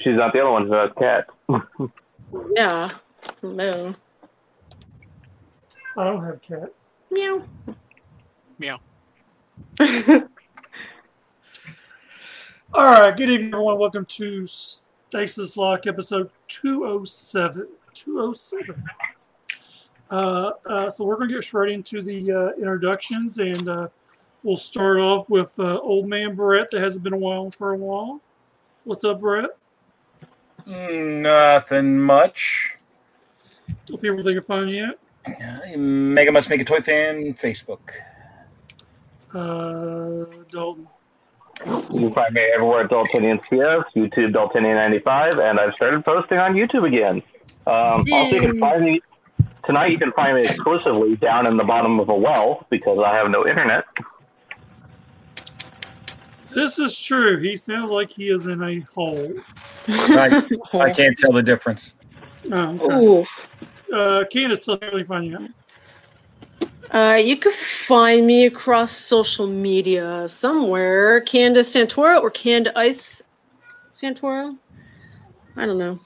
she's not the only one who has cats. Yeah. No. I don't have cats. Meow. Meow. All right, good evening, everyone. Welcome to Stasis Lock episode 207. 207. Uh, uh, so we're going to get straight into the uh, introductions, and uh, we'll start off with uh, old man Brett that hasn't been a while for a while. What's up, Brett? Nothing much. Tell people they can find you at. Mega Must Make a Toy Fan Facebook. Uh, Dalton. You can find me everywhere at Daltonian CS, YouTube Daltonian95, and I've started posting on YouTube again. Um, also, you can find me tonight. You can find me exclusively down in the bottom of a well because I have no internet. This is true. He sounds like he is in a hole. I, I can't tell the difference. Oh, okay. Uh, Candace, tell me where you find you. Uh, you can find me across social media somewhere. Candace Santoro or Candice Santoro? I don't know.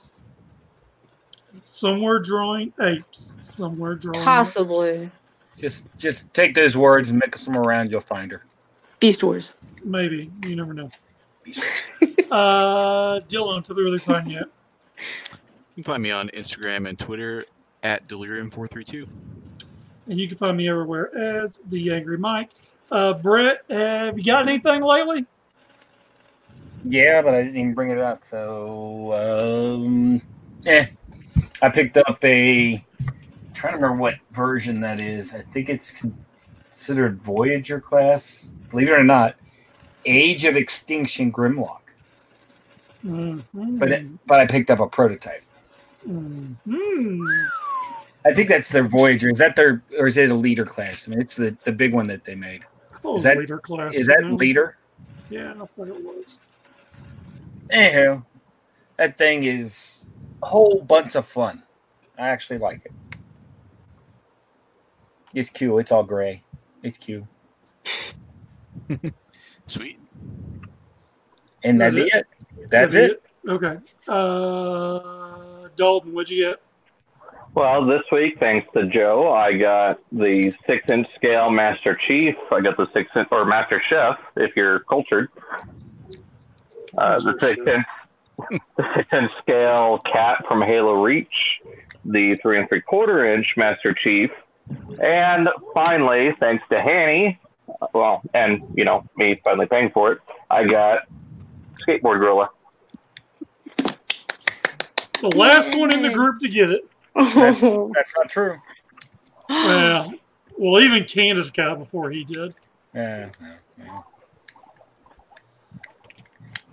Somewhere drawing apes. Somewhere drawing. Possibly. Just just take those words and mix them around. You'll find her. Beast Wars. Maybe. You never know. Uh, Dylan, tell me where they find you. You can find me on Instagram and Twitter at Delirium432. And you can find me everywhere as the Angry Mike. Uh, Brett, have you got anything lately? Yeah, but I didn't even bring it up. So, um, eh. I picked up a. I'm trying to remember what version that is. I think it's considered Voyager class. Believe it or not, Age of Extinction Grimlock. Mhm. But it, but I picked up a prototype. Mhm. I think that's their Voyager. Is that their or is it a leader class? I mean, it's the the big one that they made. I thought it was Is that- leader class. Is that know? leader? Yeah, I thought it was. Anyhow, that thing is a whole bunch of fun. I actually like it. It's cute. It's all gray. It's cute. Sweet. And Is that that be it? it. That's it. Okay. Uh, Dalton, what'd you get? Well, this week, thanks to Joe, I got the six inch scale Master Chief. I got the six inch or Master Chef, if you're cultured. Uh, the six inch, the six inch scale cat from Halo Reach, the three and three quarter inch Master Chief, and finally, thanks to Hanny, well, and you know me finally paying for it, I got skateboard gorilla. The last one in the group to get it. Oh, That's not true. Well, well, even Candace got it before he did. Yeah. yeah, yeah.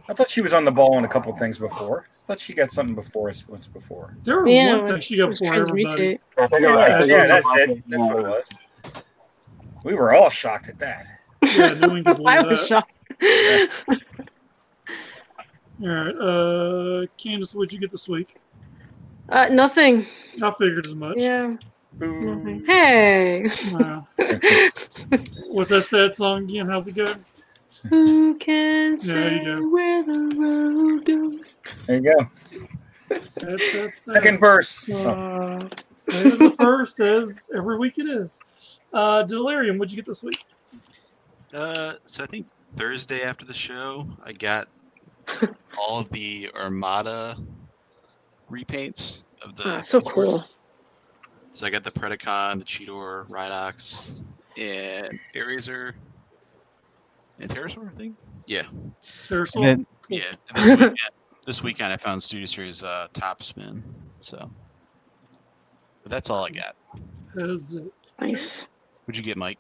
I thought she was on the ball on a couple things before. I thought she got something before us once before. There was yeah, one thing she got it before everybody. transmutate. I think Yeah, I- I Yeah, think yeah, it that's it. That's what it was. We were all shocked at that. Yeah, no one could I was that. shocked. All right, uh, Candace, what'd you get this week? Uh, nothing. I figured as much. Yeah, nothing. Hey, Wow. What's that sad song again? How's it go? Who can There you say go. where the road goes? There you go. Sad, sad, sad. Second verse. Uh, Same as the first, as every week it is. Uh, Delirium, what'd you get this week? Uh, so I think Thursday after the show, I got all of the Armada repaints of the. ah, so cool. So I got the Predacon, the Cheetor, Rhinox, and Eraser, and Terrorsaur, I think. Yeah. Terrorsaur? Then Yeah. And this, weekend, this weekend I found Studio Series uh, Top Spin. So. But that's all I got. That is it. Nice. What'd you get, Mike?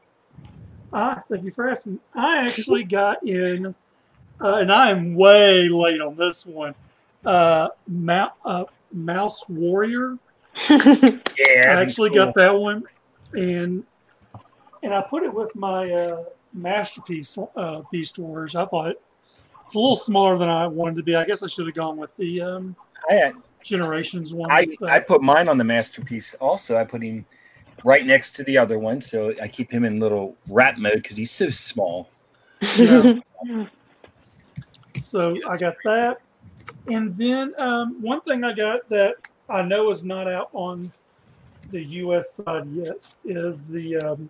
Ah, thank you for asking. I actually got in, uh, and I am way late on this one. Uh, Ma- uh, Mouse Warrior. Yeah. I actually got that one, and and I put it with my uh, masterpiece uh, Beast Wars. I thought it's a little smaller than I wanted to be. I guess I should have gone with the um, I, Generations one. I, I put mine on the masterpiece also. I put him right next to the other one, so I keep him in little rat mode because he's so small. Yeah. So I got that. And then um, one thing I got that I know is not out on the U.S. side yet is the um,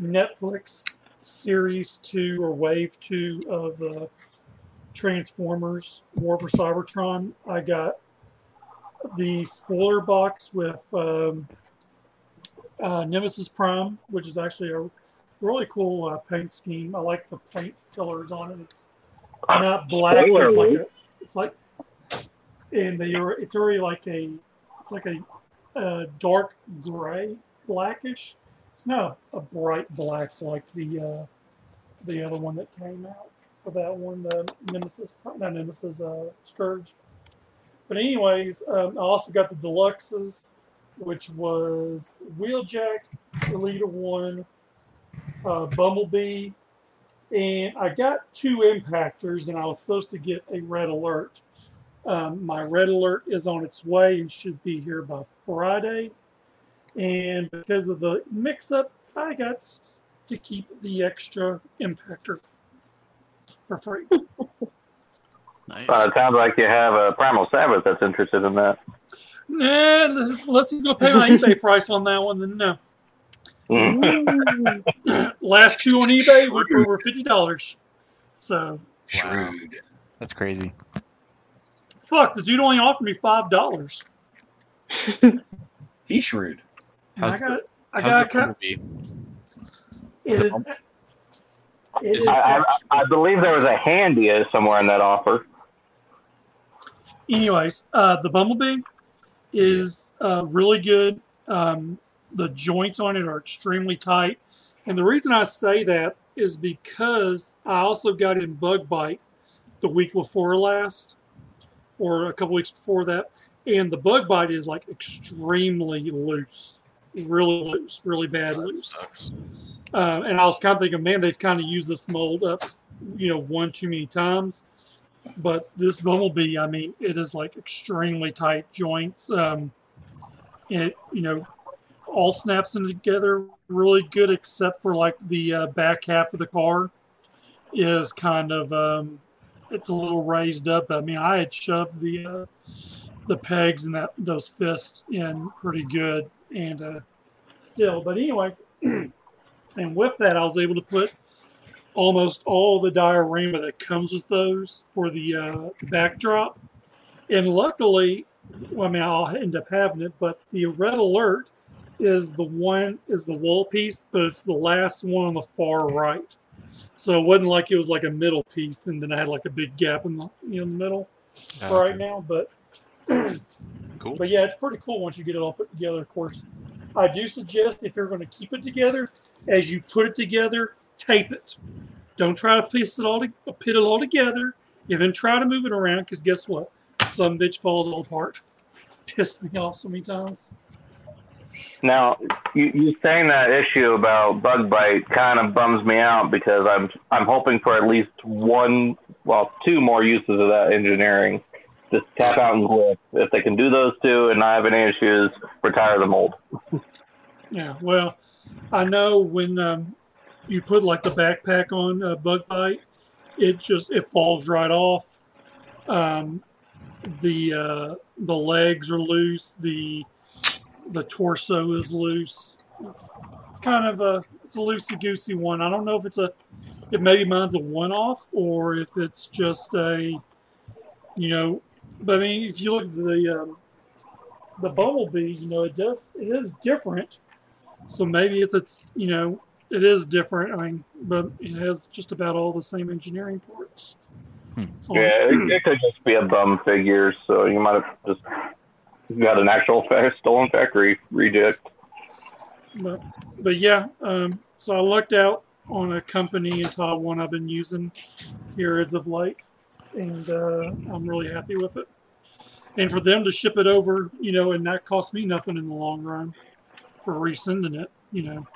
Netflix series two or wave two of uh, Transformers War for Cybertron. I got the spoiler box with um, uh, Nemesis Prime, which is actually a really cool uh, paint scheme. I like the paint colors on it. It's not black. It's like, a, it's like and they are it's already like a it's like a, a dark gray blackish not a bright black like the uh the other one that came out for that one the nemesis not nemesis uh scourge but anyways um, i also got the deluxes which was wheeljack elita one uh, bumblebee and i got two impactors and i was supposed to get a red alert um, my red alert is on its way and should be here by Friday. And because of the mix up, I got to keep the extra impactor for free. Nice. Uh, it sounds like you have a Primal Sabbath that's interested in that. Nah, unless he's going to pay my eBay price on that one, then no. Last two on eBay went for over $50. So, Shrewd. That's crazy. fuck, the dude only offered me $5. He's shrewd. And I How's got, I How's got the cut. movie? It the is. It Is is I, I, I believe there was a handy somewhere in that offer. anyways, uh, the Bumblebee is uh, really good. Um, the joints on it are extremely tight. And the reason I say that is because I also got in Bug Bite the week before last, or a couple weeks before that. And the Bug Bite is like extremely loose, really loose, really bad That loose. Uh, and I was kind of thinking, man, they've kind of used this mold up, you know, one too many times. But this bumblebee, I mean, it is like extremely tight joints. Um, and it, you know, all snaps in together really good, except for like the uh, back half of the car is kind of, um, it's a little raised up. I mean, I had shoved the uh, the pegs and that those fists in pretty good, and uh, still. But anyways. And with that, I was able to put almost all the diorama that comes with those for the uh, backdrop. And luckily, well, I mean, I'll end up having it, but the red alert is the one is the wall piece, but it's the last one on the far right. So it wasn't like it was like a middle piece, and then I had like a big gap in the you know, in the middle Oh, right okay. now. But Cool. but yeah, it's pretty cool once you get it all put together. Of course, I do suggest if you're going to keep it together, as you put it together, tape it. Don't try to piece it all, to, put it all together, and then try to move it around. Because guess what? Some bitch falls all apart. Pissed me off so many times. Now, you, you saying that issue about bug bite kind of bums me out because I'm I'm hoping for at least one, well, two more uses of that engineering. Just tap out and grip. If they can do those two and not have any issues, retire the mold. Yeah, well, I know when um, you put like the backpack on uh, bug bite, it just it falls right off. Um, the uh, the legs are loose. The the torso is loose. It's it's kind of a it's a loosey goosey one. I don't know if it's a if maybe mine's a one off or if it's just a you know. But I mean, if you look at the um, the bumblebee, you know, it does it is different. So maybe if it's you know it is different. I mean, but it has just about all the same engineering parts. Hmm. Yeah, it. it, it could just be a bum figure, so you might have just got an actual fa- stolen factory reject. But but yeah, um, so I lucked out on a company in Taiwan I've been using here as of late, and uh, I'm really happy with it. And for them to ship it over, you know, and that cost me nothing in the long run for resending it, you know,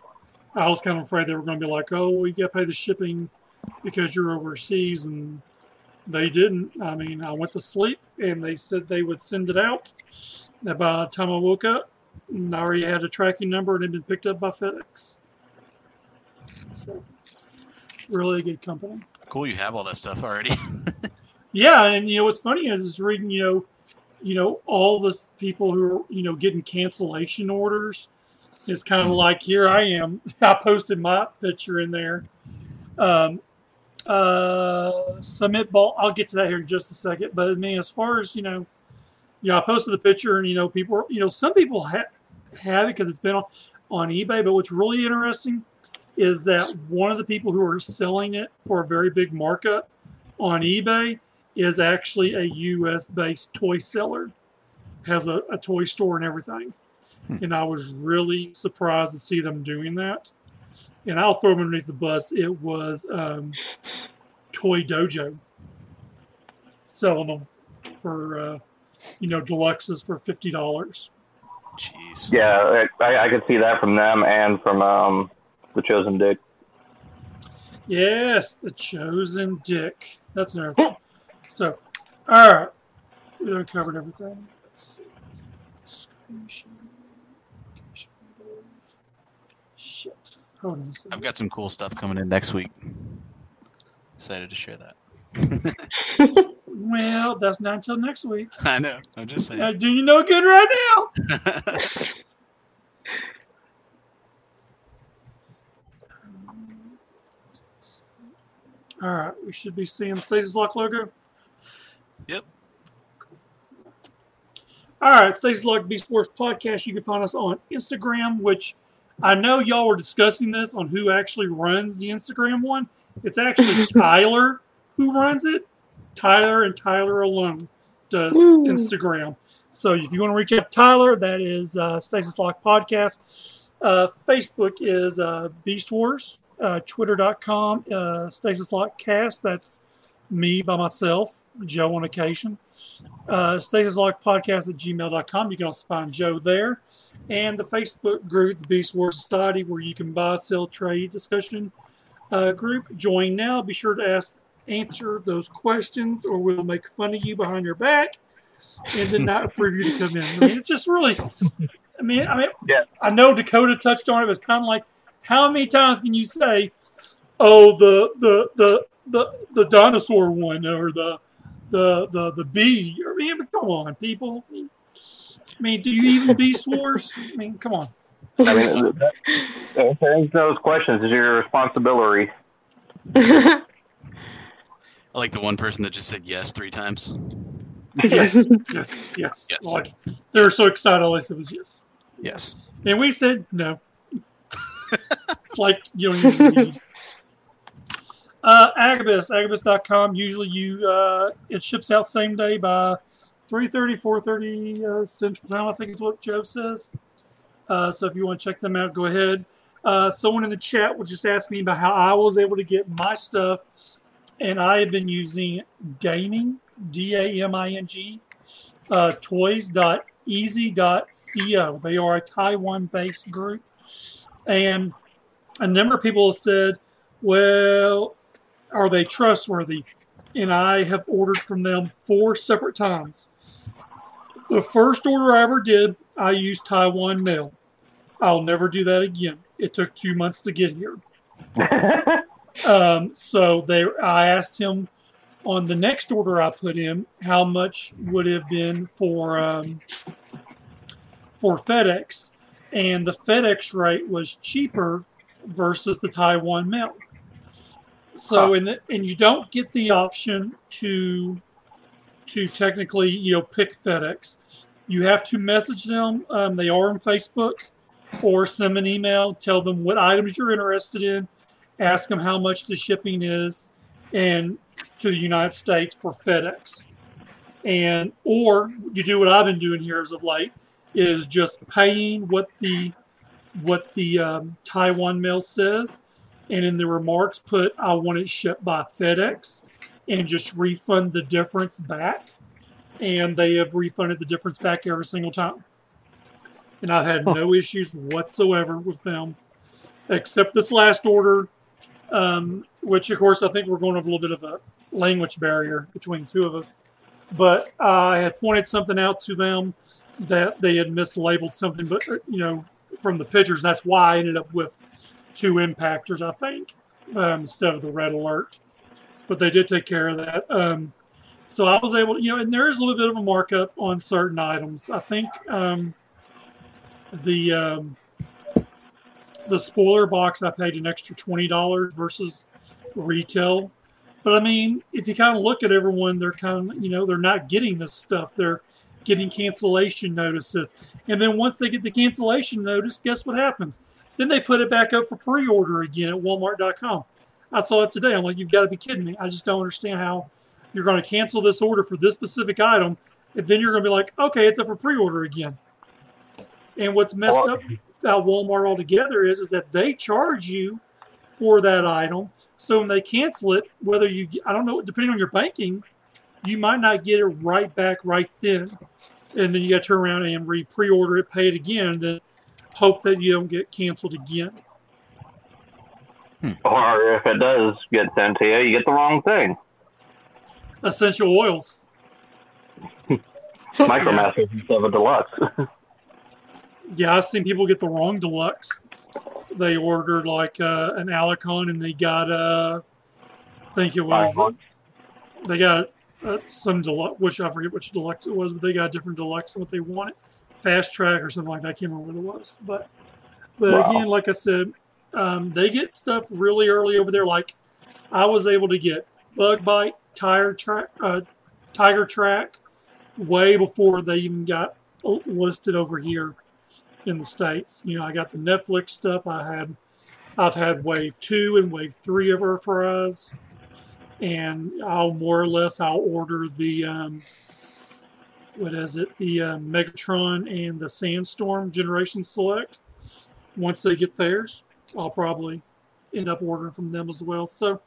I was kind of afraid they were going to be like, "Oh, we got to pay the shipping because you're overseas," and they didn't. I mean, I went to sleep, and they said they would send it out. And by the time I woke up, I already had a tracking number and had been picked up by FedEx. So, really a good company. Cool. You have all that stuff already. Yeah, and you know what's funny is is reading you know, you know all the people who are you know getting cancellation orders. It's kind of like here I am. I posted my picture in there. Um, uh, submit ball. I'll get to that here in just a second. But I mean, as far as you know, you know, I posted the picture, and you know, people, you know, some people ha- have it because it's been on, on eBay. But what's really interesting is that one of the people who are selling it for a very big markup on eBay is actually a U.S. based toy seller, has a, a toy store and everything. Hmm. And I was really surprised to see them doing that. And I'll throw them underneath the bus. It was um, Toy Dojo selling them for, uh, you know, deluxes for fifty dollars. Jeez. Yeah, I, I could see that from them and from um, the Chosen Dick. Yes, the chosen dick. That's another thing. So, all right, we done covered everything. Let's see. Screenshot. Shit. Hold on a I've got some cool stuff coming in next week. Excited to share that. Well, that's not until next week. I know. I'm just saying. Do you know good right now? All right, we should be seeing the Stasis Lock logo. Yep. All right, Stasis Lock Beast Sports Podcast. You can find us on Instagram, which I know y'all were discussing this on who actually runs the Instagram one. It's actually Tyler who runs it. Tyler and Tyler alone does Woo. Instagram. So if you want to reach out to Tyler, that is uh, Stasis Lock Podcast. Uh, Facebook is uh, Beast Wars. Uh, Twitter.com, uh, Stasis Lock Cast. That's me by myself, Joe on occasion. Uh, Stasis Lock Podcast at gmail.com. You can also find Joe there. And the Facebook group, the Beast Wars Society, where you can buy, sell, trade discussion uh, group. Join now. Be sure to ask, answer those questions, or we'll make fun of you behind your back and then not approve you to come in. I mean, it's just really. I mean, I mean, Yeah. I know Dakota touched on it. It was kind of like, how many times can you say, "Oh, the the the the the dinosaur one," or the the the the bee? I mean, come on, people. I mean, do you even beast wars? I mean, come on. I mean, answering those questions is your responsibility. I like the one person that just said yes three times. Yes, yes, yes. Yes. Like, they were so excited. All I said was yes, Yes. and we said no. it's like you don't even read. Uh, Agabus, agabus.com. Usually you uh, it ships out same day by 3.30, 4.30 uh, Central Time, I think is what Joe says. Uh, so if you want to check them out, go ahead. Uh, someone in the chat was just asking me about how I was able to get my stuff, and I have been using Daming, D A M I N G, uh, toys.easy.co. They are a Taiwan based group. And a number of people said, well, are they trustworthy? And I have ordered from them four separate times. The first order I ever did, I used Taiwan mail. I'll never do that again. It took two months to get here. Um, so they, I asked him on the next order I put in how much would have been for um, for FedEx, and the FedEx rate was cheaper versus the Taiwan mail. So Huh. and the, and you don't get the option to to technically you know pick FedEx. You have to message them. Um, they are on Facebook, or send them an email. Tell them what items you're interested in. Ask them how much the shipping is, and to the United States for FedEx. And or you do what I've been doing here as of late is just paying what the what the um, Taiwan mail says, and in the remarks put I want it shipped by FedEx, and just refund the difference back. And they have refunded the difference back every single time. And I've had no issues whatsoever with them, except this last order, um, which of course I think we're going to have a little bit of a language barrier between two of us. But I had pointed something out to them that they had mislabeled something, but uh, you know, from the pictures, that's why I ended up with two impactors, I think, um, instead of the red alert. But they did take care of that. Um, So I was able, to, you know, and there is a little bit of a markup on certain items. I think um, the um, the spoiler box I paid an extra twenty dollars versus retail. But I mean, if you kind of look at everyone, they're kind of you know they're not getting this stuff. They're getting cancellation notices, and then once they get the cancellation notice, guess what happens? Then they put it back up for pre-order again at Walmart.com. I saw it today. I'm like, you've got to be kidding me! I just don't understand how you're going to cancel this order for this specific item, and then you're going to be like, okay, it's up for pre-order again. And what's messed up about Walmart altogether is is that they charge you for that item. So when they cancel it, whether you I don't know, depending on your banking, you might not get it right back right then, and then you got to turn around and re pre-order it, pay it again, then hope that you don't get canceled again. Or if it does get sent to you, you get the wrong thing. Essential oils. Micromasters instead of a deluxe. Yeah, I've seen people get the wrong deluxe. They ordered like uh, an Alicon and they got uh, I think it was Fine. they got uh, some deluxe, which I forget which deluxe it was, but they got a different deluxe than what they wanted, fast track or something like that. I can't remember what it was, but but Wow. again, like I said, um, they get stuff really early over there. Like I was able to get Bug Bite, Tire Track, uh, Tiger Track, way before they even got listed over here in the states. You know, I got the Netflix stuff. I had, I've had Wave Two and Wave Three of Earthrise, and I'll more or less I'll order the um, what is it? The uh, Megatron and the Sandstorm Generation Select. Once they get theirs, I'll probably end up ordering from them as well. So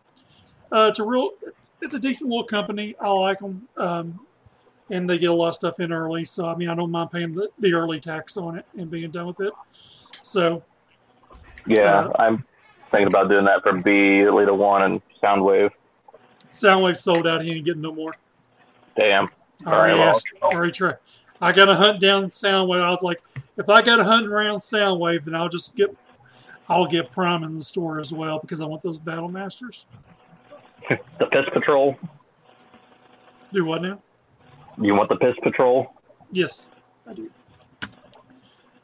uh, it's a real, it's a decent little company. I like them. Um, and they get a lot of stuff in early. So I mean, I don't mind paying the, the early tax on it and being done with it. So Yeah, I'm thinking about doing that for B, Lita One, and Soundwave. Soundwave sold out. He ain't getting no more. Damn. I already All right, well, asked. Already tried. I got to hunt down Soundwave. I was like, if I got to hunt around Soundwave, then I'll just get, I'll get Prime in the store as well because I want those Battle Masters. The Piss Patrol. Do what now? You want the Piss Patrol? Yes, I do.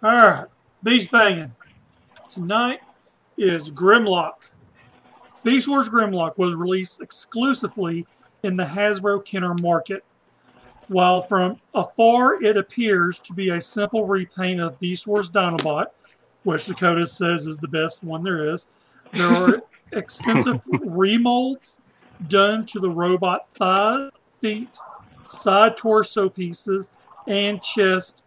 All right, Beast Banging. Tonight is Grimlock. Beast Wars Grimlock was released exclusively in the Hasbro Kenner market. While from afar it appears to be a simple repaint of Beast Wars Dinobot, which Dakota says is the best one there is, there are extensive remolds done to the robot thigh, feet, side torso pieces, and chest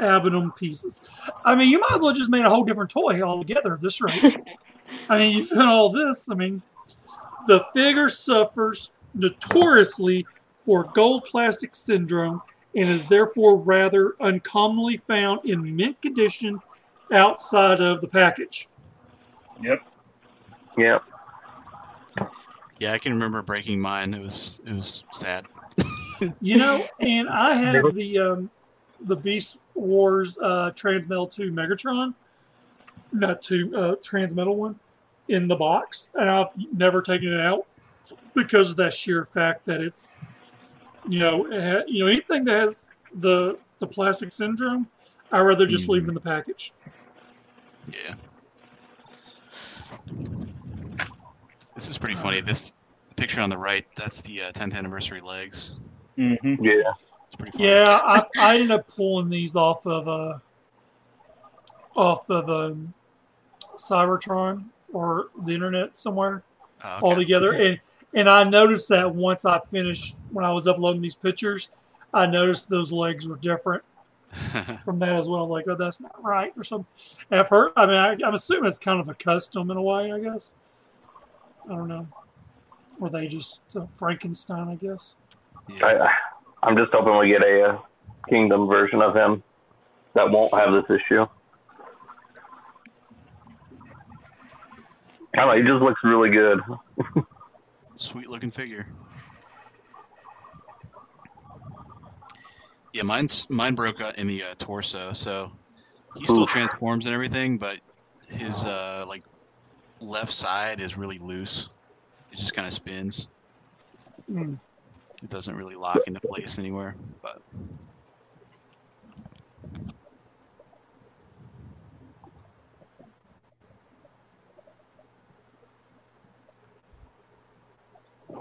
abdomen pieces. I mean, you might as well just made a whole different toy altogether at this rate. I mean, you've done all this. I mean, the figure suffers notoriously for gold plastic syndrome and is therefore rather uncommonly found in mint condition outside of the package. Yep. Yep. Yeah, I can remember breaking mine. It was it was sad. You know, and I have the um, the Beast Wars uh, Transmetal 2 Megatron, not two uh, Transmetal one, in the box, and I've never taken it out because of that sheer fact that it's, you know, ha- you know anything that has the the plastic syndrome, I'd rather just leave it in the package. Yeah. This is pretty funny. This picture on the right, that's the uh, 10th anniversary legs. Mm-hmm. Yeah. It's pretty funny. Yeah, I, I ended up pulling these off of uh off of um, Cybertron or the internet somewhere. Oh, okay. all together. And and I noticed that once I finished when I was uploading these pictures, I noticed those legs were different from that as well. Like, oh, that's not right or something. At first, I mean, I, I'm assuming it's kind of a custom in a way. I guess. I don't know. Or they just uh, Frankenstein, I guess. yeah. I, I'm just hoping we get a, uh Kingdom version of him that won't have this issue. I don't know. He just looks really good. Sweet looking figure. Yeah, mine's mine broke out in the uh, torso, so he still Oof. transforms and everything, but his uh, like left side is really loose. It just kind of spins. Hmm. it doesn't really lock into place anywhere. But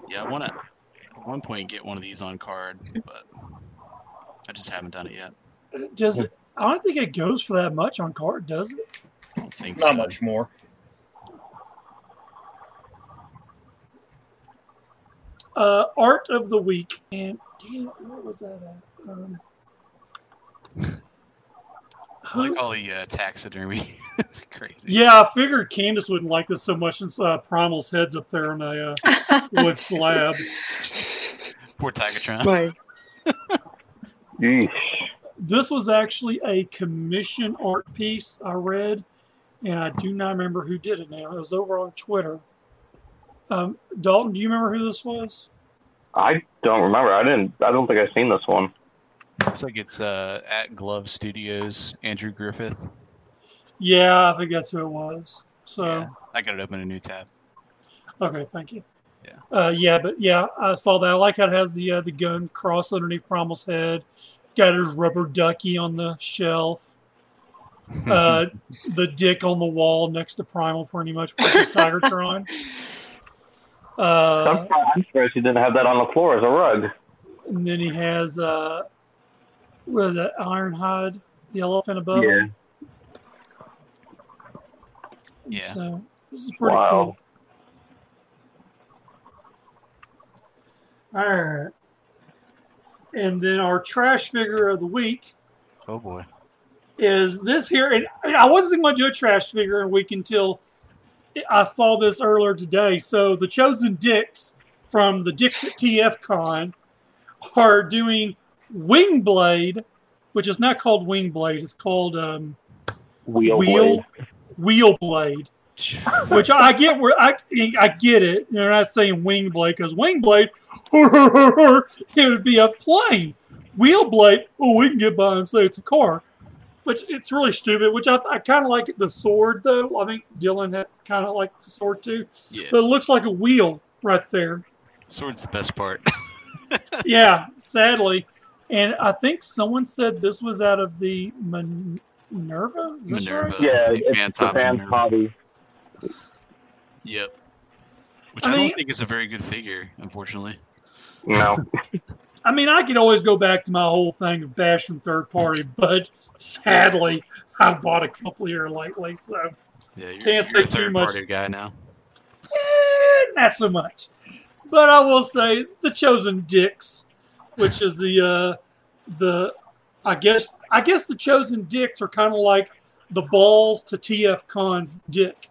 yeah, I want to at one point get one of these on card, but I just haven't done it yet. Does it? I don't think it goes for that much on card, does it? I don't think Not so. much more. Uh, art of the week, and damn, what was that at? Um, I like all the uh, taxidermy. it's crazy. yeah, I figured Candace wouldn't like this so much since uh, Primal's head's up there on a uh, wood slab. Poor Tigatron. Right. This was actually a commission art piece I read, and I do not remember who did it now. It was over on Twitter. Um, Dalton, do you remember who this was? I don't remember. I didn't. I don't think I've seen this one. Looks like it's uh, at Glove Studios, Andrew Griffith. Yeah, I think that's who it was. So, Yeah, I got it open a new tab. okay, thank you. Yeah. Uh, yeah, but yeah, I saw that. I like how it has the uh, the gun crossed underneath Primal's head. Got his rubber ducky on the shelf. Uh, the dick on the wall next to Primal, pretty much, with his Tigatron. I'm, Uh, I'm surprised you didn't have that on the floor as a rug. and then he has uh, what is that? Ironhide, the elephant above. Yeah. him. Yeah. So this is pretty Wow. cool. All right. And then our trash figure of the week oh boy. is this here. And I wasn't going to do a trash figure in the week until I saw this earlier today. So the Chosen Dicks from the Dicks at TF Con are doing Wingblade, which is not called Wingblade. It's called um, Wheel. Wheel Wheelblade. Which I get where I I get it. They're not saying wing blade because wing blade, it would be a plane. Wheel blade, oh, we can get by and say it's a car. Which it's really stupid. Which I, I kind of like the sword though. I think Dylan had kind of liked the sword too. Yeah. But it looks like a wheel right there. Sword's the best part. Yeah, sadly. And I think someone said this was out of the Minerva. Is Minerva. right? Yeah, Big it's man's the hobby, fan's hobby. Yep. Which I I, mean- don't think is a very good figure, unfortunately. No. I mean, I could always go back to my whole thing of bashing third party, but sadly, I've bought a couple here lately, so Yeah, you're, Can't you're say a too third much. party guy now. eh, not so much. But I will say the chosen dicks, which is the uh, the I guess I guess the chosen dicks are kind of like the balls to TF Con's dick.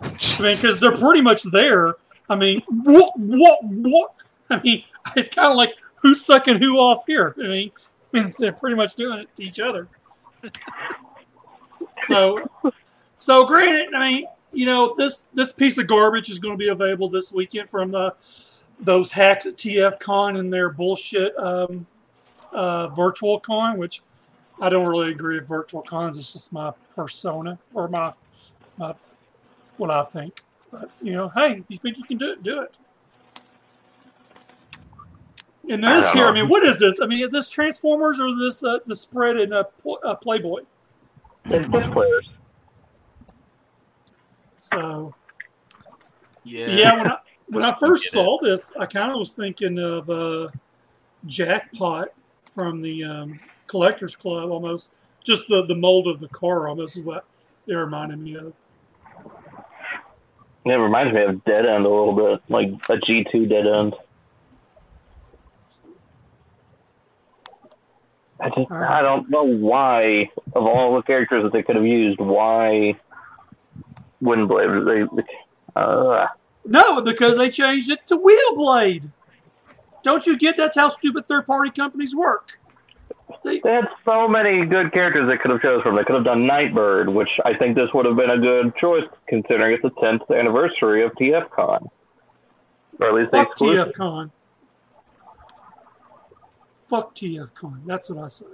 I mean, because they're pretty much there. I mean, what, what, what? I mean, it's kind of like who's sucking who off here. I mean, I mean, they're pretty much doing it to each other. So, so granted, I mean, you know, this this piece of garbage is going to be available this weekend from the those hacks at TF Con and their bullshit um, uh, virtual con, which I don't really agree with virtual cons. It's just my persona or my my what I think. But you know, hey, if you think you can do it, do it. And this don't here, I mean, what is this? I mean, is this Transformers or this uh, the spread in a, Pl- uh, Playboy? It's cosplayers. So Yeah. yeah, when I when I first get saw this, I kind of was thinking of uh, Jackpot from the um, Collectors Club, almost. Just the the mold of the car, almost is what it reminded me of. It reminds me of Dead End a little bit, like a G2 Dead End. I just, I don't know why, of all the characters that they could have used, why Windblade? They, uh, No, because they changed it to Wheelblade. Don't you get that's how stupid third party companies work? They, they had so many good characters they could have chose from. They could have done Nightbird, which I think this would have been a good choice considering it's the 10th anniversary of TFCon. Or at least the fuck exclusive. TF Fuck TF Con. That's what I say.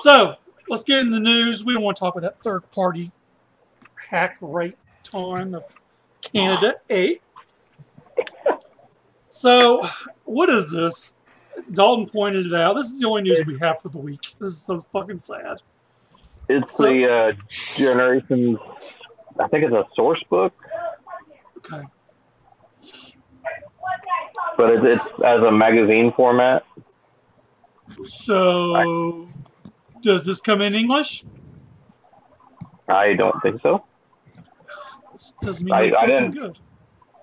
So let's get in the news. We don't want to talk about that third party hack rate time of Canada 8. So, what is this? Dalton pointed it out. This is the only news we have for the week. This is so fucking sad. It's So- the uh, Generations. I think it's a source book, Okay. but it's, it's as a magazine format. So, does this come in English? I don't think so. Doesn't mean I- I didn't- good.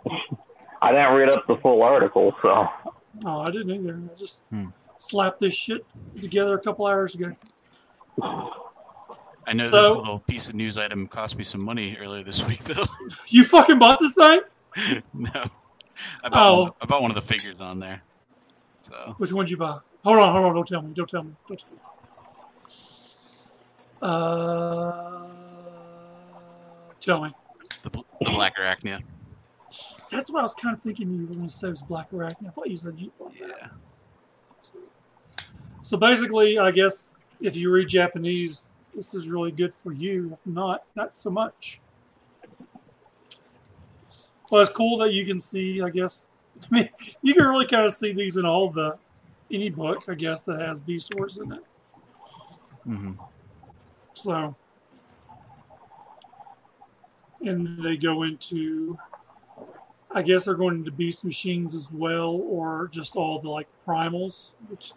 I didn't read up the full article, so Oh, I didn't either. I just Hmm. slapped this shit together a couple hours ago. I know this little piece of news item cost me some money earlier this week, though. You fucking bought this thing? no, I bought, Oh. one, I bought one of the figures on there. So Which one did you buy? Hold on, hold on. Don't tell me. Don't tell me. Don't tell me. Uh, tell me. The, the black arachnia. That's what I was kind of thinking you were going to say was Black Arachnia. I thought you said you. Yeah. So basically, I guess if you read Japanese, this is really good for you. If not, not so much. Well, it's cool that you can see. I guess I mean you can really kind of see these in all the any book. I guess that has B source in it. Mm-hmm. So, and they go into, I guess they're going into beast machines as well, or just all the like primals, which,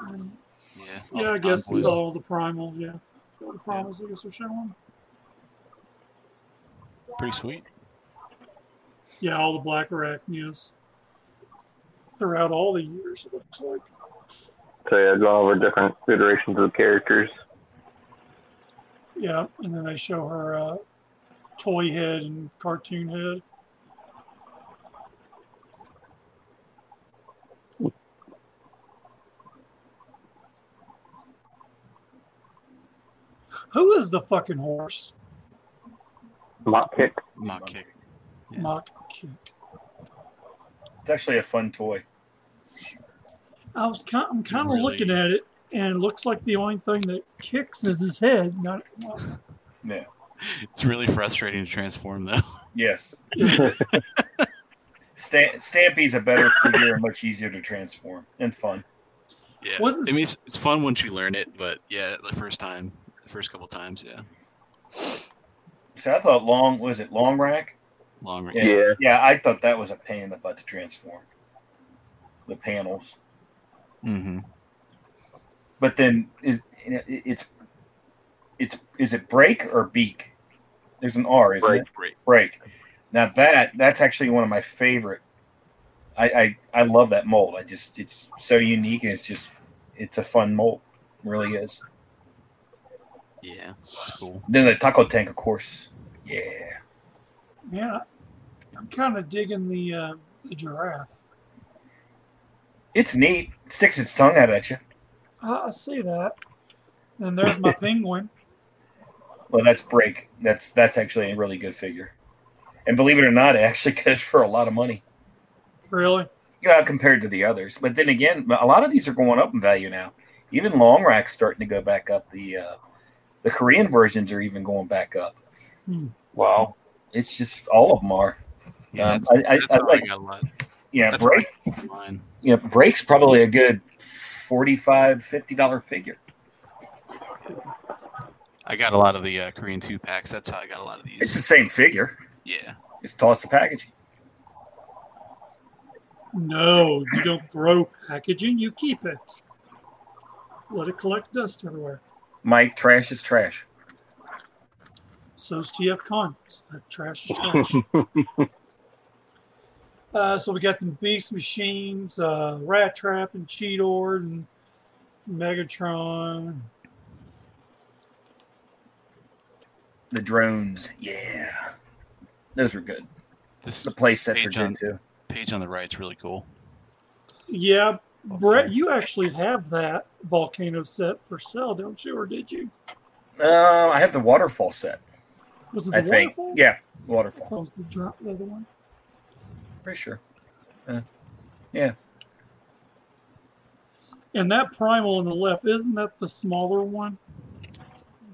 um, Yeah. yeah, I guess it's all the primals, yeah. All the primals, I guess, are showing. Pretty sweet. Yeah, all the black arachnias throughout all the years, it looks like. so yeah, going over different iterations of the characters. Yeah, and then they show her uh, toy head and cartoon head. Who is the fucking horse? Mach Kick. Mach Kick. Yeah. Mach Kick. It's actually a fun toy. I was kind, I'm kind of really- looking at it, and it looks like the only thing that kicks is his head. Not, not Yeah. It's really frustrating to transform, though. Yes. yeah. Stamp- Stampy's a better figure and much easier to transform and fun. Yeah. Wasn't- I mean, it's, it's fun once you learn it, but yeah, the first time, the first couple times, yeah. So I thought long was it long rack? Long range. Yeah. Yeah. Yeah, I thought that was a pain in the butt to transform. The panels. Mm-hmm. But then is it's it's is it break or beak? There's an R, isn't Break. it? Great. Break. Now that that's actually one of my favorite. I, I I love that mold. I just it's so unique and it's just it's a fun mold. It really is. Yeah. Cool. Then the taco tank, of course. Yeah. yeah, I'm kind of digging the uh, the giraffe. It's neat. sticks its tongue out at you. I, I see that. And there's my penguin. Well, that's break. That's that's actually a really good figure. And believe it or not, it actually goes for a lot of money. Really? Yeah, compared to the others. But then again, a lot of these are going up in value now. Even long racks starting to go back up. The uh, the Korean versions are even going back up. Wow. It's just all of them are. Yeah, Um, that's, I, I, that's I like I got a lot. yeah That's break. why mine. Yeah, break's probably a good 45 50 dollar figure. I got a lot of the uh, Korean two packs. That's how I got a lot of these. It's the same figure. Yeah. Just toss the packaging. No, you don't throw packaging, you keep it. Let it collect dust everywhere. Mike, trash is trash. So So's TF Cons. That trash is trash. uh, so we got some Beast Machines, uh, Rat Trap, and Cheetor, and Megatron. The drones, yeah, those were good. This The play sets are Page on- good too. page on the right right's really cool. Yeah, Brett, you actually have that volcano set for sale, don't you? Or did you? Uh, I have the waterfall set. Was it the I think. waterfall? Yeah, waterfall. That was the drop, the other one. Pretty sure. Yeah. And that primal on the left, isn't that the smaller one?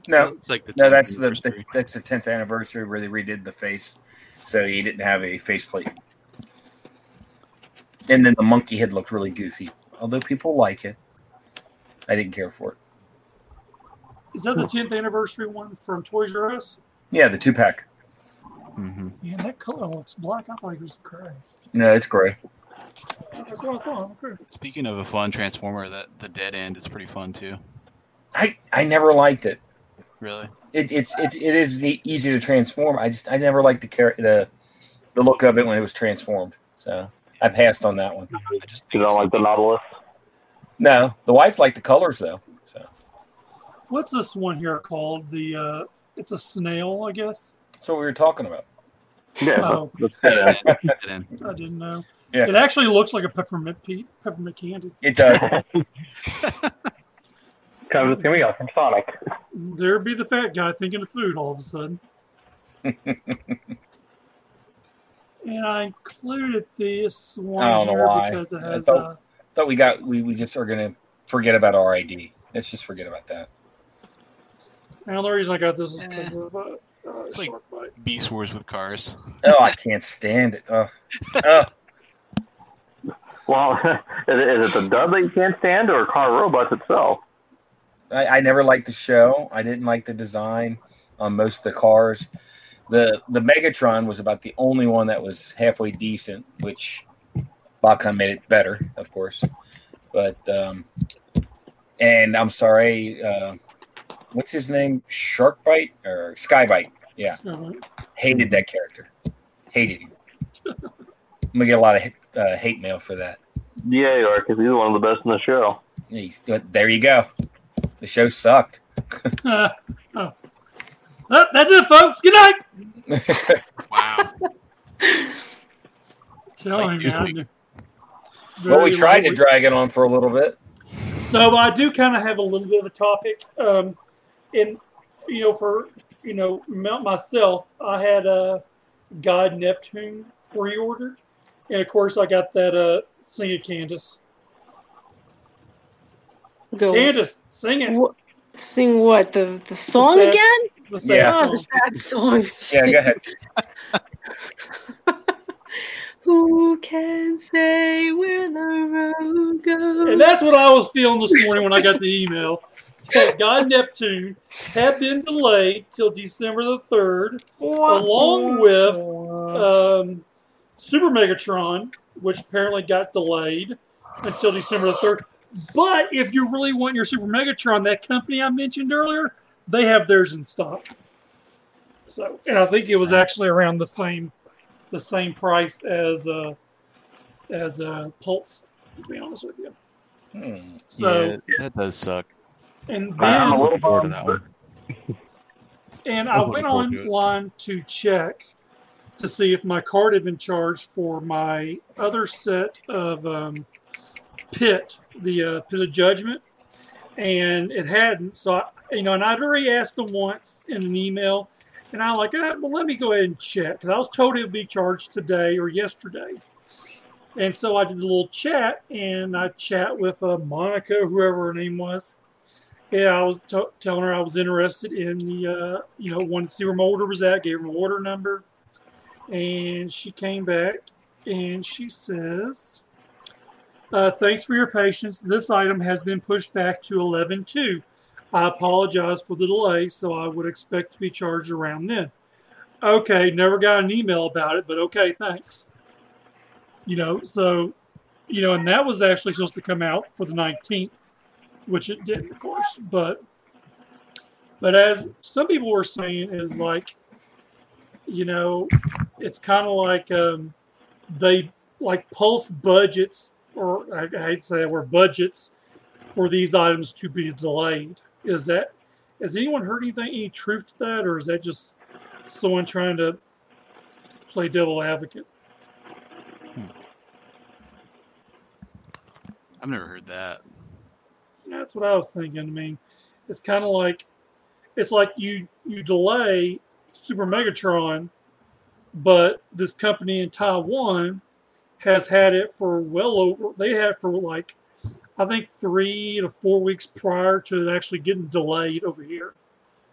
No, It's like the no, that's the, the that's the tenth anniversary where they redid the face, so he didn't have a faceplate. and then the monkey head looked really goofy. Although people like it, I didn't care for it. Is that the 10th anniversary one from Toys R Us? Yeah, the two pack. Mm-hmm. Yeah, that color. Oh, it's black. I thought it was gray. No, it's gray. That's what I thought. Okay. Speaking of a fun transformer, that the dead end is pretty fun too. I I never liked it. Really? It it's it's it is easy to transform. I just I never liked the char- the the look of it when it was transformed. So I passed on that one. I just You don't like the Nautilus? No, the wife liked the colors though. So What's this one here called? The uh, it's a snail, I guess. that's what we were talking about. Yeah. Oh. Let's get it. dead end. I didn't know. Yeah. It actually looks like a peppermint pe- peppermint candy. It does. Kind of just from Sonic. There'd be the fat guy thinking of food all of a sudden. and I included this one I don't know here why. because it I has thought- uh, Thought we got we, we just are gonna forget about RID. Let's just forget about that. and the reason I got this is Eh. because of uh, uh, It's like- Shark Bite. Beast Wars with cars. Oh, I can't stand it. Oh, oh. Well, is it the dub that you can't stand or Car Robots itself? I, I never liked the show. I didn't like the design on most of the cars. The the Megatron was about the only one that was halfway decent, which Bacon made it better, of course. But um, and I'm sorry, uh, what's his name? Sharkbite or Skybite? Yeah, hated that character. Hated him. I'm gonna get a lot of uh, hate mail for that. Yeah, you are, because he's one of the best in the show. He's, but there you go. The show sucked. oh. Oh, that's it, folks. Good night. Wow. Tell Like him, man. well, we tried to drag it on for a little bit. So I do kind of have a little bit of a topic. Um, and, you know, for, you know, myself, I had a God Neptune pre ordered. And of course, I got that uh, Sing It, Candace. Go. Candace, sing it. Wh- Sing what? The the song sad again? The sad Yeah. Oh, the sad song. Yeah, go ahead. Who can say where the road goes? And that's what I was feeling this morning when I got the email. That God Neptune had been delayed till December the 3rd, along with um, Super Megatron, which apparently got delayed until December the 3rd. But if you really want your Super Megatron, that company I mentioned earlier, they have theirs in stock. So, and I think it was actually around the same, the same price as uh, as uh, Pulse. To be honest with you. Hmm. So, yeah, that does suck. and I'm a then little Forward to bummed. that one. And I I went looking to online to check to see if my card had been charged for my other set of um, pit, the uh, pit of judgment, and it hadn't. So I, you know, and I'd already asked them once in an email, and I'm like, ah, well, let me go ahead and check. And I was told it would be charged today or yesterday. And so I did a little chat, and I chat with uh, Monica, whoever her name was. Yeah, I was t- telling her I was interested in the, uh, you know, wanted to see where my order was at. Gave her my order number, and she came back and she says, uh, "Thanks for your patience. This item has been pushed back to 11:2. I apologize for the delay, so I would expect to be charged around then." Okay, never got an email about it, but okay, thanks. You know, so, you know, and that was actually supposed to come out for the 19th which it didn't, of course. But but as some people were saying, is like, you know, it's kind of like um, they like pulse budgets, or I, hate to say that word budgets for these items to be delayed. Is that has anyone heard anything, any truth to that, or is that just someone trying to play devil advocate? Hmm. I've never heard that. That's what I was thinking. I mean, it's kind of like it's like you you delay Super Megatron, but this company in Taiwan has had it for well over. They had it for like I think three to four weeks prior to it actually getting delayed over here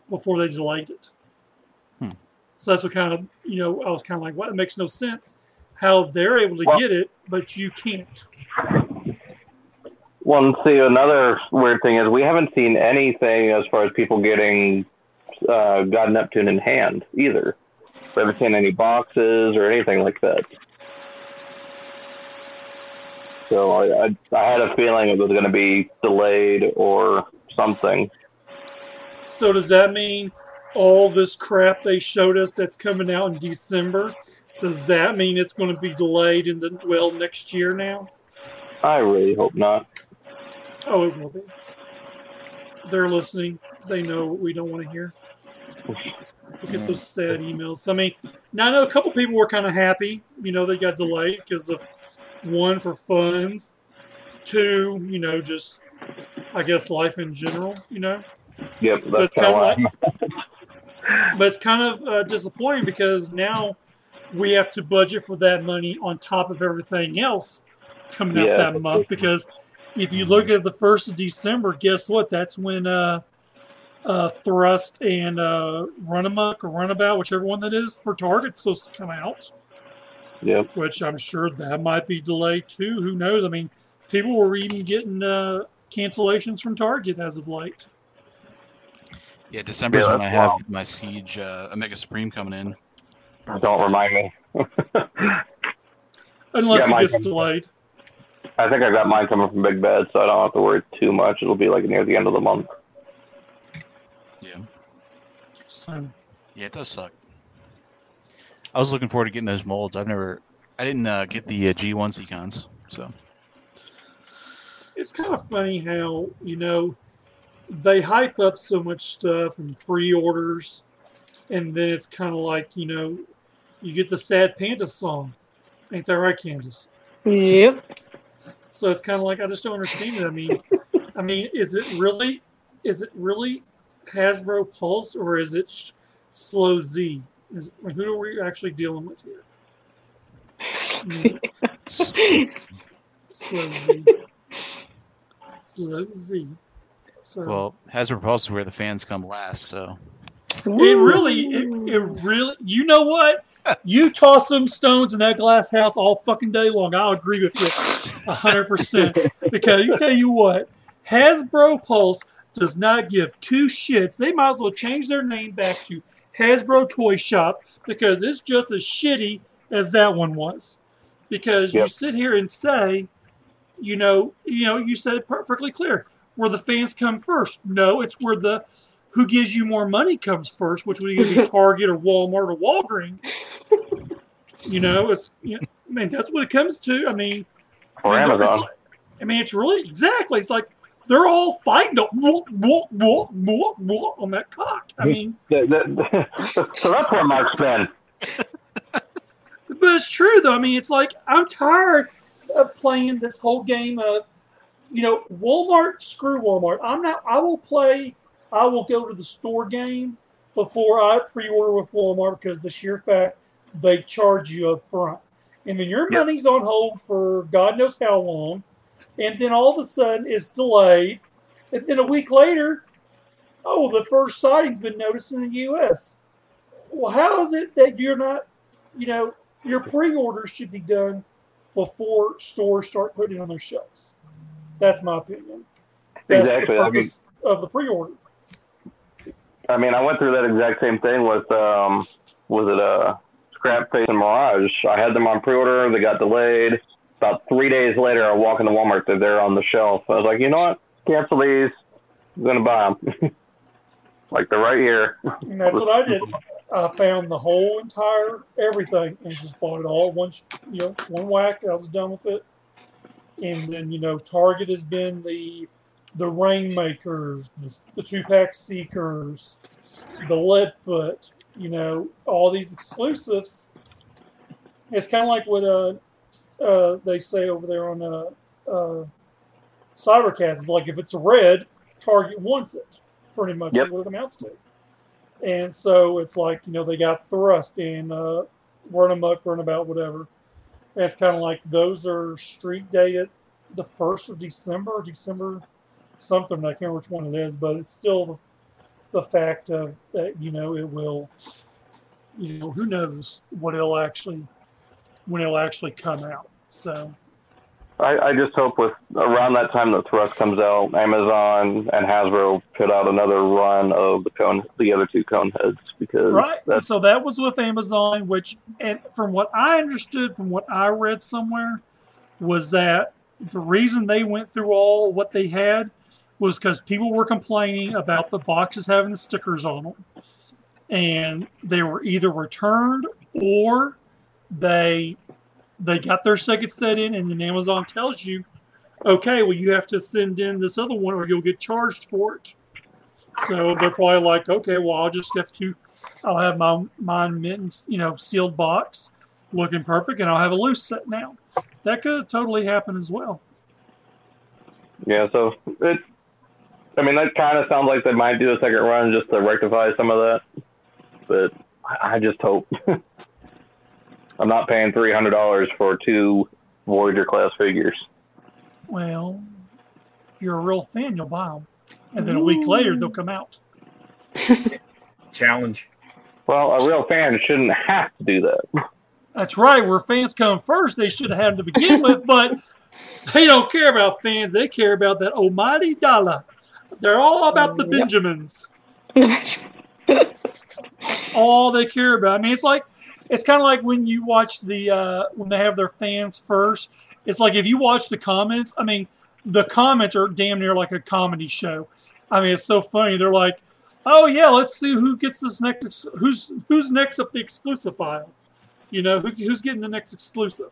before they delayed it. Hmm. So that's what kind of you know I was kind of like, what? It makes no sense how they're able to Well- get it, but you can't. Well, and see, another weird thing is we haven't seen anything as far as people getting uh, God Neptune in hand either. We haven't seen any boxes or anything like that. So I, I, I had a feeling it was going to be delayed or something. So does that mean all this crap they showed us that's coming out in December? Does that mean it's going to be delayed in the well next year now? I really hope not. Oh, it will be. They're listening. They know what we don't want to hear. Look at those sad emails. I mean, now I know a couple people were kind of happy. You know, they got delayed because of one for funds, two, you know, just I guess life in general. You know, Yep, But that's kind of kinda but it's kind of uh, disappointing because now we have to budget for that money on top of everything else coming out Yeah. that month. Because if you look at the first of December, guess what? That's when uh, uh, Thrust and uh, Runamuck or Runabout, whichever one that is, for Target's supposed to come out. Yep. Which I'm sure that might be delayed too. Who knows? I mean, people were even getting uh, cancellations from Target as of late. Yeah, December's Yeah, when I that's have wild. my Siege uh, Omega Supreme coming in. Don't remind me. Unless Yeah, it mine gets delayed. I think I got mine coming from Big Bad, so I don't have to worry too much. It'll be like near the end of the month. Yeah. So, Yeah, it does suck. I was looking forward to getting those molds. I've never, I didn't uh, get the uh, G1 Seacons, so it's kind of funny how you know they hype up so much stuff and pre-orders, and then it's kind of like you know you get the sad panda song, ain't that right, Candace? Yep. So it's kind of like I just don't understand it. I mean, I mean, is it really, is it really Hasbro Pulse or is it Slow Z? Is who are we actually dealing with here? Slow Z. Slow So well, Hasbro Pulse is where the fans come last. So it really, it, it really, you know what? You toss them stones in that glass house all fucking day long. I'll agree with you a hundred percent. Because you tell you what, Hasbro Pulse does not give two shits. They might as well change their name back to Hasbro Toy Shop because it's just as shitty as that one was. Because you sit here and say, you know, you know, you said it perfectly clear where the fans come first. No, it's where the who gives you more money comes first, which would either be Target or Walmart or Walgreens. You know, it's you know, I mean that's what it comes to. I mean, Or I mean, Amazon. like- I mean, it's really exactly. It's like they're all fighting the whoop, whoop, whoop, whoop, whoop on that cock. I mean, Th- th- so that's where Mark's been. but it's true though. I mean, it's like I'm tired of playing this whole game of, you know, Walmart. Screw Walmart. I'm not. I will play. I will go to the store game before I pre-order with Walmart because the sheer fact they charge you up front, and then your money's on hold for God knows how long, and then all of a sudden it's delayed, and then a week later, oh, the first sighting's been noticed in the U.S. Well, how is it that you're not, you know, your pre-orders should be done before stores start putting on their shelves? That's my opinion. That's Exactly. the I mean, of the pre-order. I mean, I went through that exact same thing with um, was it uh, Scrap Face and Mirage? I had them on pre-order. They got delayed. About three days later, I walk into Walmart. They're there on the shelf. I was like, you know what? Cancel these. I'm gonna buy them. like they're right here. And that's what I did. I found the whole entire everything and just bought it all one, you know, one whack. I was done with it. And then you know, Target has been the the Rainmakers, the, the two pack Seekers, the Leadfoot. You know, all these exclusives. It's kind of like what uh, uh, they say over there on uh, uh, Cybercast. It's like if it's a red, Target wants it. Pretty much Yep. what it amounts to. And so it's like, you know, they got Thrust and uh, Runamuck, Runabout, whatever. And it's kind of like those are street dated the 1st of December, December something. I can't remember which one it is, but it's still the, the fact of that, you know, it will, you know, who knows what it'll actually when it'll actually come out. So I, I just hope with around that time that Thrust comes out, Amazon and Hasbro put out another run of the cone, the other two cone heads because right. So that was with Amazon, which, and from what I understood, from what I read somewhere, was that the reason they went through all what they had was because people were complaining about the boxes having the stickers on them, and they were either returned or they they got their second set in, and then Amazon tells you, okay, well you have to send in this other one, or you'll get charged for it. So they're probably like, okay, well I'll just have to, I'll have my mine mittens, you know, sealed box, looking perfect, and I'll have a loose set now. That could totally happen as well. yeah. So it, I mean, that kind of sounds like they might do a second run just to rectify some of that, but I I just hope. I'm not paying three hundred dollars for two Voyager class figures. Well, if you're a real fan, you'll buy them, and then a week later they'll come out. Challenge. Well, a real fan shouldn't have to do that. That's right. Where fans come first, they should have had them to begin with, but they don't care about fans. They care about that almighty dollar. They're all about the Yep. Benjamins. all they care about. I mean, it's like it's kind of like when you watch the uh, when they have their fans first. It's like if you watch the comments. I mean, the comments are damn near like a comedy show. I mean, it's so funny. They're like, "Oh yeah, let's see who gets this next. Who's who's next up the exclusive file? You know, who, who's getting the next exclusive?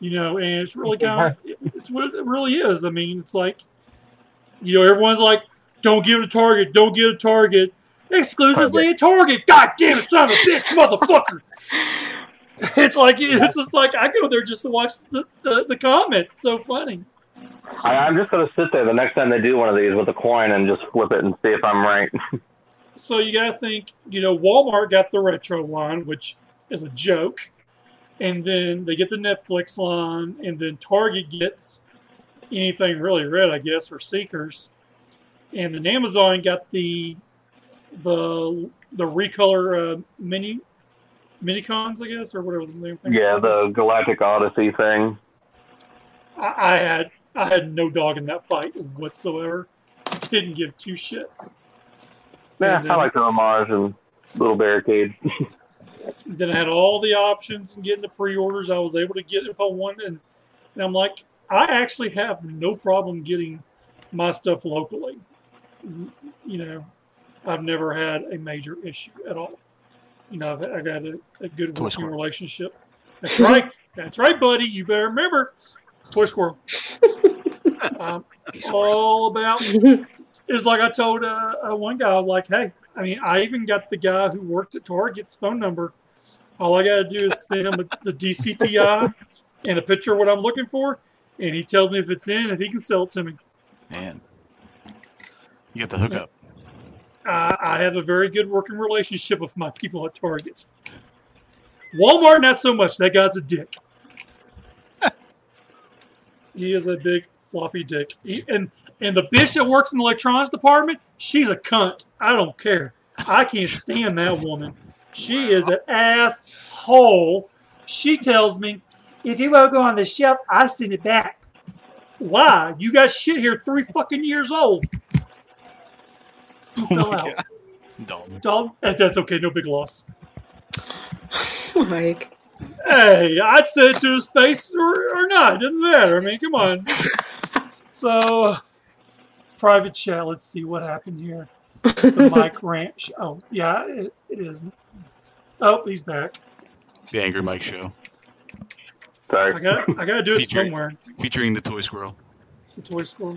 You know, and it's really kind of it's what it really is. I mean, it's like, you know, everyone's like, "Don't give it a Target. Don't give it a Target." Exclusively at Target. God damn it, son of a bitch, motherfucker. It's like it's just like I go there just to watch the, the, the comments. It's so funny. I, I'm just gonna sit there the next time they do one of these with a coin and just flip it and see if I'm right. So you gotta think, you know, Walmart got the retro line, which is a joke. And then they get the Netflix line, and then Target gets anything really red, I guess, or Seekers. And then Amazon got the the the recolor uh, mini minicons, I guess, or whatever the name. thing yeah, the Galactic Odyssey thing. I, I had I had no dog in that fight whatsoever. Didn't give two shits. Yeah, And I like the homage and little barricade. Then I had all the options and getting the pre-orders I was able to get if I wanted, and, and I'm like, I actually have no problem getting my stuff locally. You know, I've never had a major issue at all. You know, I've, I got a, a good Toy working Squirrel. relationship. That's right. That's right, buddy. You better remember, Toy Squirrel. um, all about it's like I told uh, uh, one guy, I was like, hey, I mean, I even got the guy who works at Target's phone number. All I got to do is send him the, the DCPI and a picture of what I'm looking for, and he tells me if it's in, if he can sell it to me. Man, you got the hookup. I, I have a very good working relationship with my people at Target. Walmart, not so much. That guy's a dick. he is a big floppy dick. He, and and the bitch that works in the electronics department, she's a cunt. I don't care. I can't stand that woman. She is an asshole. She tells me, if you won't go on the shelf, I send it back. Why? You got shit here three fucking years old. You Oh fell my out. god, Dalton. Dog, eh, that's okay. No big loss. Mike. Hey, I'd say it to his face or, or not. Doesn't matter. I mean, come on. So, private chat. Let's see what happened here. The Mike Ranch. Oh, yeah, it, it is. Oh, he's back. The Angry Mike Show, I Sorry. got. I got to do it Featuring- somewhere. featuring the Toy Squirrel. The toy school.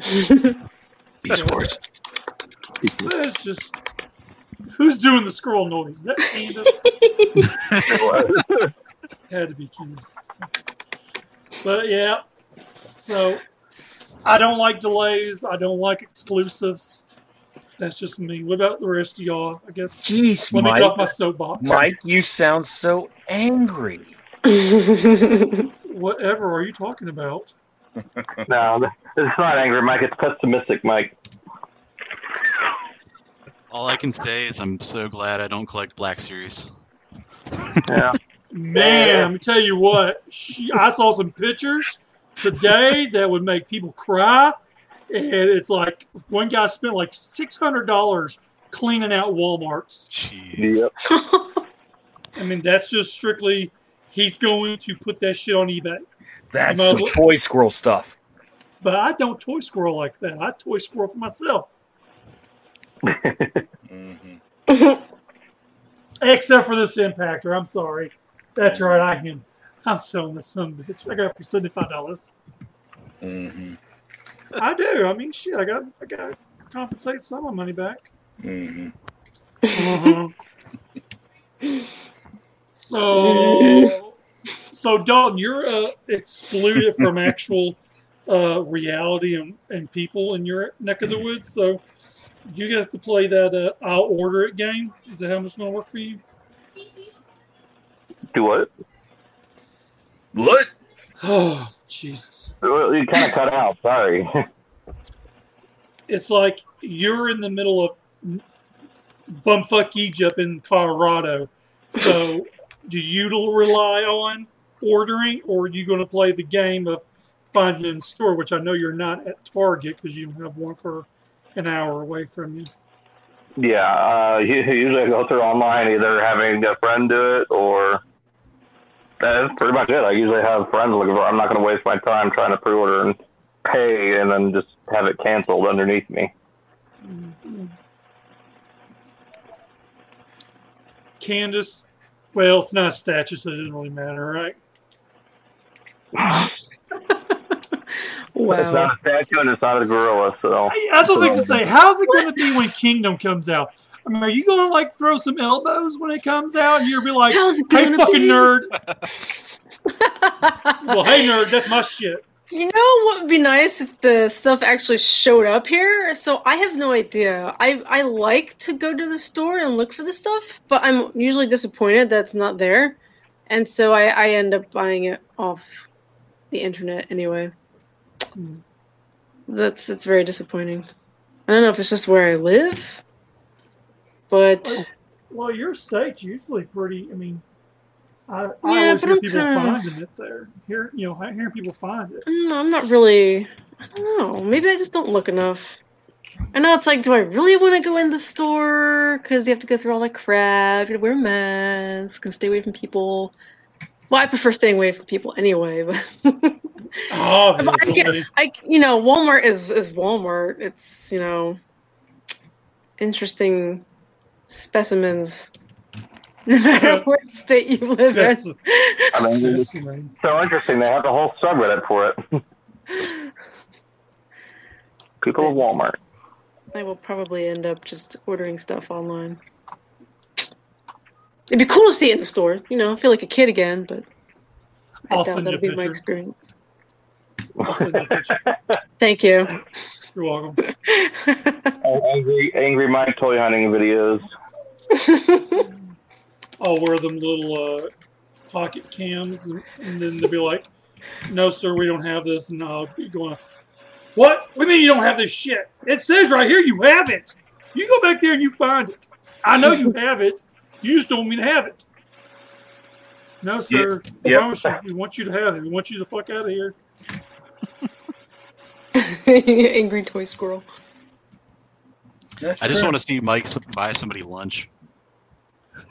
Esports. It's just. Who's doing the scroll noise? Is that Candace? Had to be Candace. But yeah, so I don't like delays. I don't like exclusives. That's just me. What about the rest of y'all? I guess Jeez, let me get off my Mike. soapbox. Mike, you sound so angry. Whatever are you talking about? no, it's not angry, Mike. It's pessimistic, Mike. All I can say is I'm so glad I don't collect Black Series. Yeah. Man, let me tell you what. She, I saw some pictures today that would make people cry, and it's like one guy spent like six hundred dollars cleaning out WalMarts. Jeez. Yep. I mean, that's just strictly he's going to put that shit on eBay. That's Well, some what- toy squirrel stuff. But I don't toy squirrel like that. I toy squirrel for myself. Hmm Except for this impactor. I'm sorry. That's right. I am. I'm selling this son bitch. I got it for seventy five dollars. hmm I do. I mean, shit. I got. I got to compensate some of my money back. hmm Uh-huh. So, so Dalton, you're uh, excluded from actual uh, reality and, and people in your neck of the woods. So, you guys have to play that uh, "I'll order it" game. Is that how it's going to work for you? Do what? What? Oh, Jesus! You kind of cut out. Sorry. It's like you're in the middle of bumfuck Egypt in Colorado. So, do you rely on ordering, or are you going to play the game of finding it in store? Which I know you're not at Target because you don't have one for an hour away from you. yeah. Uh, usually I go through online, either having a friend do it or. That's pretty much it. I usually have friends looking for. I'm not going to waste my time trying to pre-order and pay, and then just have it canceled underneath me. Candace, well, it's not a statue, so it doesn't really matter, right? It's wow. not a statue and it's not a gorilla, so. I, that's what things to say. How's it going to be when Kingdom comes out? I mean, are you going to like throw some elbows when it comes out? And you're gonna be like, How's it "Hey, gonna fucking be?" nerd!" Well, hey, nerd, that's my shit. You know what would be nice if the stuff actually showed up here? So I have no idea. I I like to go to the store and look for the stuff, but I'm usually disappointed that it's not there, and so I I end up buying it off the internet anyway. Hmm. That's that's very disappointing. I don't know if it's just where I live, but Well, your state's usually pretty. I mean, I, I Yeah, always hear I'm people kinda- finding it there. Here, you know, I hear people find it. No, I'm not really. I don't know. Maybe I just don't look enough. I know it's like, do I really want to go in the store? Because you have to go through all that crap. You have to wear a mask and stay away from people. Well, I prefer staying away from people anyway. But Oh, I get, I, you know, Walmart is is Walmart. It's you know, interesting specimens. No matter what state you live in. I mean, it's so interesting. They have a whole subreddit for it. People of Walmart. I will probably end up just ordering stuff online. It'd be cool to see it in the store, you know, I feel like a kid again, but I I'll doubt send you a that'll be my experience. I'll send you a picture. Thank you. You're welcome. Angry, angry Mike toy hunting videos. I'll wear them little uh, pocket cams, and, and then they'll be like, "No, sir, we don't have this." And I'll be going, "What? What do you mean you don't have this shit? It says right here you have it. You go back there and you find it. I know you have it. You just don't want me to have it." No, sir. I Yep. promise you, we want you to have it. We want you the fuck out of here. Angry toy squirrel. That's I just true. want to see Mike buy somebody lunch.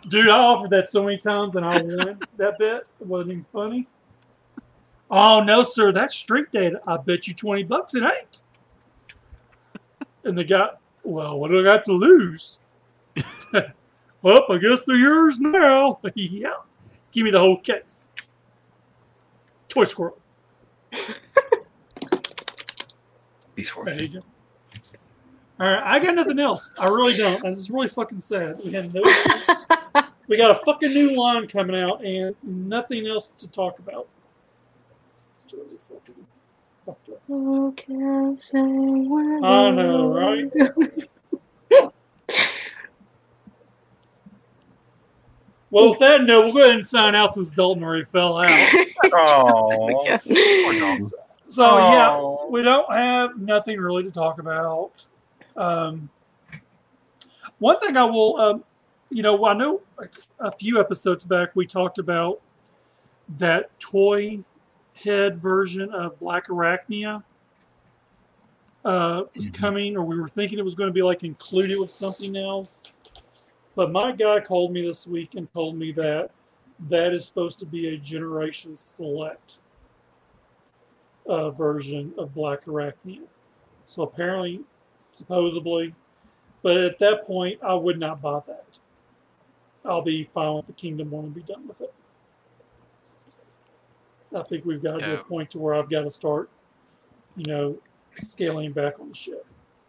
Dude, I offered that so many times and I won that bet. It wasn't even funny. Oh no, sir, that's street data. I bet you twenty bucks it ain't. And the guy, well, what do I got to lose? well, I guess they're yours now. yeah. Give me the whole case. Toy squirrel. He's worth There you go. All right, I got nothing else. I really don't. This is really fucking sad. We had no. We got a fucking new line coming out and nothing else to talk about. It's really fucking fucked up. Who can say where I know, right? Well, with that note, we'll go ahead and sign out since Dalton already fell out. Oh, So yeah, we don't have nothing really to talk about. Um, one thing I will, um, you know, I know like, a few episodes back we talked about that toy head version of Black Arachnia uh, was Mhm. coming, or we were thinking it was going to be like included with something else. But my guy called me this week and told me that that is supposed to be a Generation Select uh, version of Black Arachnia. So apparently, supposedly, but at that point, I would not buy that. I'll be fine with the Kingdom one and be done with it. I think we've got to Yeah. a point to where I've got to start, you know, scaling back on the ship.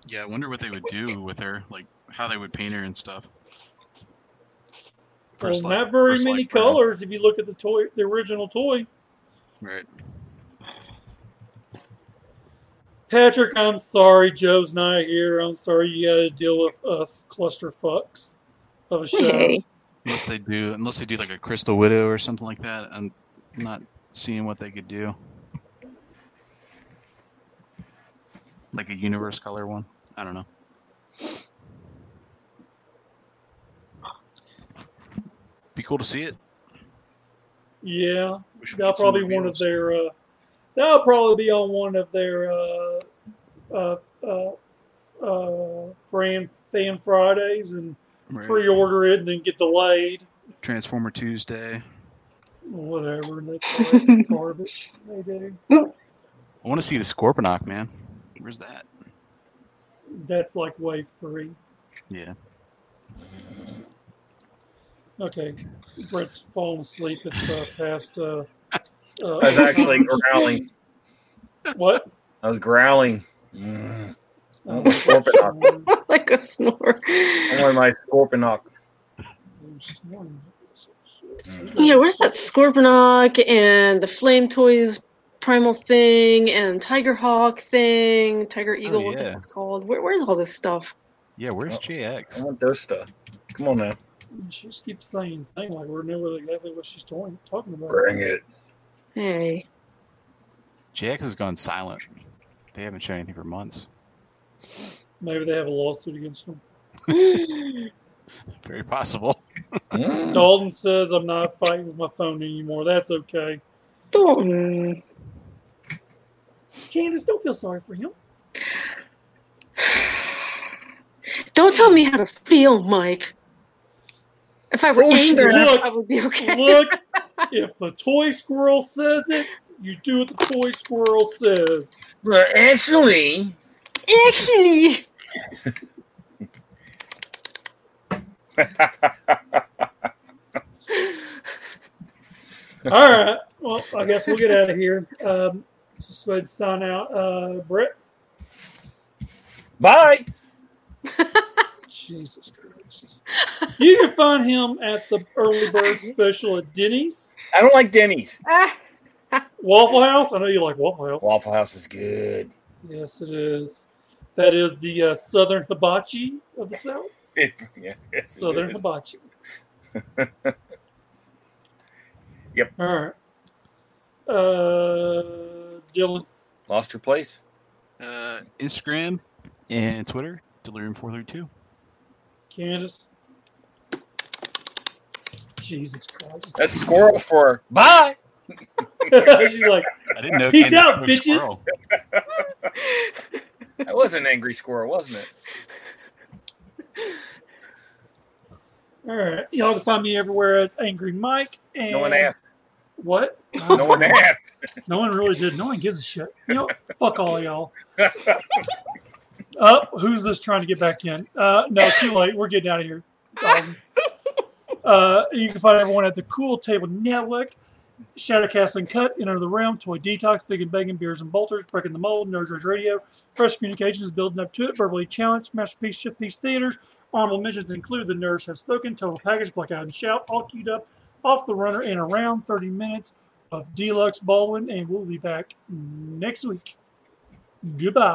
Yeah, I wonder what they would do with her, like how they would paint her and stuff. Well, First, like- not very many like, brown. colors if you look at the toy, the original toy. Right. Patrick, I'm sorry, Joe's not here. I'm sorry you got to deal with us cluster fucks of a show. Hey. Unless they do, unless they do like a Crystal Widow or something like that, I'm not seeing what they could do. Like a universe color one. I don't know. Be cool to see it. Yeah, We should that'll probably one of their. Uh, that'll probably be on one of their uh, uh, uh, uh, fan fan Fridays and Right. pre-order it and then get delayed. Transformer Tuesday. Whatever they call it, garbage. They do. I want to see the Scorponok, man. Where's that? That's like wave three. Yeah. Okay, Brett's falling asleep. It's uh, past. Uh, uh, I was actually growling. what? I was growling. Mm. Oh, Scorponok. like a snore. I want my Scorponok. Yeah, where's that Scorponok and the Flame Toys Primal thing and Tiger Hawk thing, Tiger Eagle, what yeah. it's called? Where, where's all this stuff? Yeah, where's Oh. I want those stuff. Come on now. She just keeps saying thing like we're never exactly what she's talking talking about. Bring it. Hey. JX has gone silent. They haven't shown anything for months. Maybe they have a lawsuit against them. Very possible. Mm. Dalton says I'm not fighting with my phone anymore. That's okay. Don't. Candace, don't feel sorry for him. Don't tell me how to feel, Mike. If I were Oh, angry, Look. I would be okay. Look, if the toy squirrel says it, you do what the toy squirrel says. But actually, Actually, All right. Well, I guess we'll get out of here. Um, just go ahead and sign out. Uh, Brett. bye. Jesus Christ. You can find him at the early bird special at Denny's. I don't like Denny's. Waffle House. I know you like Waffle House. Waffle House is good. Yes, it is. That is the uh, Southern Hibachi of the South. It, yeah, yes, Southern is. Hibachi. Yep. All right. Uh, Dylan. Lost your place. Uh, Instagram and Twitter, Delirium432. Candace. Jesus Christ. That's squirrel for bye. She's like, I didn't know. Peace out, bitches. squirrel. That was an angry squirrel, wasn't it? all right. Y'all can find me everywhere as Angry Mike. And No one asked. What? No one asked. No one really did. No one gives a shit. You know, fuck all y'all. Up, who's this trying to get back in? Uh, no, too late. We're getting out of here. Um, uh, you can find everyone at the Cool Table Network, Shadowcast Uncut, Enter the Realm, Toy Detox, Big and Bacon, Beers and Bolters, Breaking the Mold, Nerds Rush Radio, Fresh Communications, Building Up to It, Verbally Challenged, Masterpiece, Ship Piece Theaters. Honorable mentions include The Nerds Has Spoken, Total Package, Blackout and Shout, all queued up, off the runner, in around 30 minutes of Deluxe Baldwin, and we'll be back next week. Goodbye.